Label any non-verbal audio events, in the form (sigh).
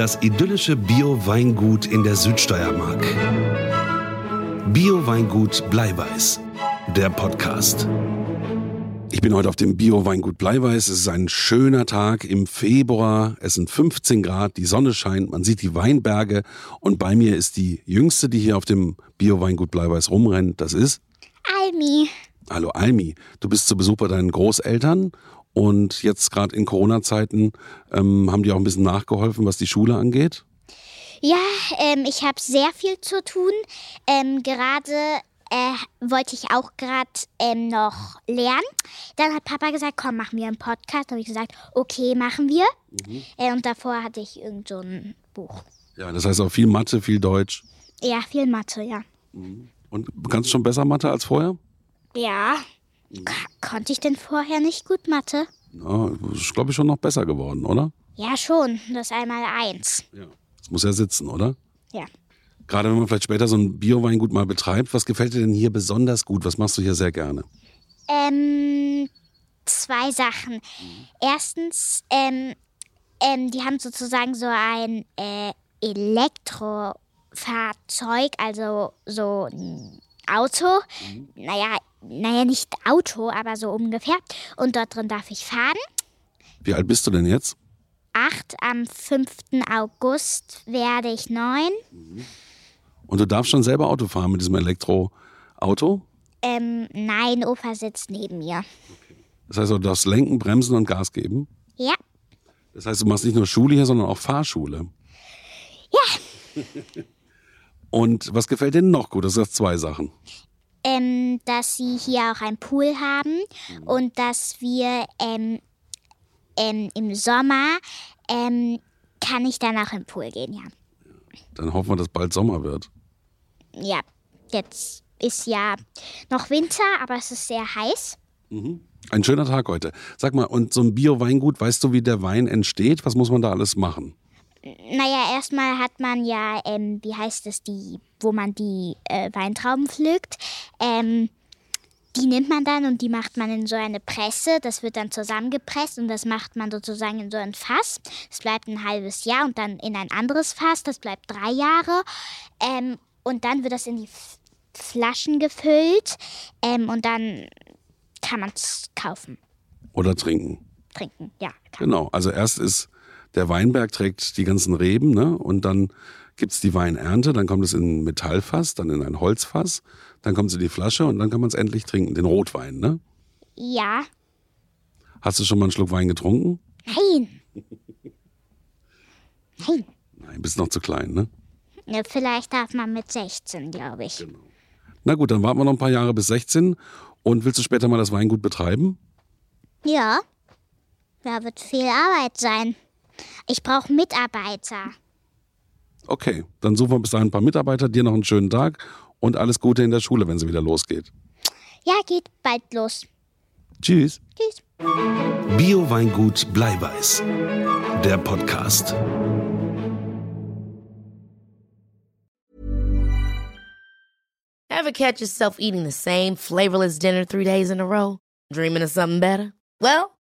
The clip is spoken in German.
Das idyllische Bio-Weingut in der Südsteiermark. Bio-Weingut Bleiweiß. Der Podcast. Ich bin heute auf dem Bio-Weingut Bleiweiß. Es ist ein schöner Tag im Februar. Es sind 15 Grad, die Sonne scheint, man sieht die Weinberge. Und bei mir ist die Jüngste, die hier auf dem Bio-Weingut Bleiweiß rumrennt. Das ist? Almi. Hallo Almi. Du bist zu Besuch bei deinen Großeltern. Und jetzt gerade in Corona-Zeiten ähm, haben die auch ein bisschen nachgeholfen, was die Schule angeht? Ja, ähm, ich habe sehr viel zu tun. Ähm, gerade äh, wollte ich auch gerade ähm, noch lernen. Dann hat Papa gesagt, komm, machen wir einen Podcast. Da habe ich gesagt, okay, machen wir. Mhm. Äh, und davor hatte ich irgend so ein Buch. Ja, das heißt auch viel Mathe, viel Deutsch. Ja, viel Mathe, ja. Mhm. Und kannst du schon besser Mathe als vorher? Ja. Mhm. Konnte ich denn vorher nicht gut Mathe? Ja, das ist, glaube ich, schon noch besser geworden, oder? Ja, schon. Das einmal eins. Ja. Das muss ja sitzen, oder? Ja. Gerade wenn man vielleicht später so ein Bio-Weingut mal betreibt, was gefällt dir denn hier besonders gut? Was machst du hier sehr gerne? Ähm, zwei Sachen. Mhm. Erstens, ähm, ähm, die haben sozusagen so ein äh, Elektrofahrzeug, also so ein Auto. Mhm. Naja, naja, nicht Auto, aber so ungefähr. Und dort drin darf ich fahren. Wie alt bist du denn jetzt? Acht. Am 5. August werde ich neun. Mhm. Und du darfst schon selber Auto fahren mit diesem Elektroauto? Ähm, nein, Opa sitzt neben mir. Das heißt, du darfst lenken, bremsen und Gas geben? Ja. Das heißt, du machst nicht nur Schule hier, sondern auch Fahrschule? Ja. (laughs) und was gefällt dir noch gut? Das sind zwei Sachen. Ähm, dass sie hier auch einen Pool haben mhm. und dass wir ähm, ähm, im Sommer ähm, kann ich dann auch im Pool gehen, ja. Dann hoffen wir, dass bald Sommer wird ja, jetzt ist ja noch Winter, aber es ist sehr heiß. Mhm. Ein schöner Tag heute. Sag mal, und so ein Bio-Weingut, weißt du, wie der Wein entsteht? Was muss man da alles machen? Naja, erstmal hat man ja, ähm, wie heißt es, die, wo man die äh, Weintrauben pflückt. Ähm, die nimmt man dann und die macht man in so eine Presse. Das wird dann zusammengepresst und das macht man sozusagen in so ein Fass. Das bleibt ein halbes Jahr und dann in ein anderes Fass. Das bleibt drei Jahre. Ähm, und dann wird das in die Flaschen gefüllt ähm, und dann kann man es kaufen. Oder trinken. Trinken, ja. Genau, also erst ist der Weinberg trägt die ganzen Reben ne? und dann gibt es die Weinernte, dann kommt es in ein Metallfass, dann in ein Holzfass, dann kommt es in die Flasche und dann kann man es endlich trinken, den Rotwein, ne? Ja. Hast du schon mal einen Schluck Wein getrunken? Nein. Nein. Nein, bist noch zu klein, ne? Ja, vielleicht darf man mit 16, glaube ich. Genau. Na gut, dann warten wir noch ein paar Jahre bis 16. Und willst du später mal das Weingut betreiben? Ja. Da wird viel Arbeit sein. Ich brauche Mitarbeiter. Okay, dann suchen wir bis dahin ein paar Mitarbeiter, dir noch einen schönen Tag und alles Gute in der Schule, wenn sie wieder losgeht. Ja, geht bald los. Tschüss. Tschüss. Bio-Weingut Bleiweiß. Der Podcast. Ever catch yourself eating the same flavorless dinner three days in a row? Dreaming of something better? Well,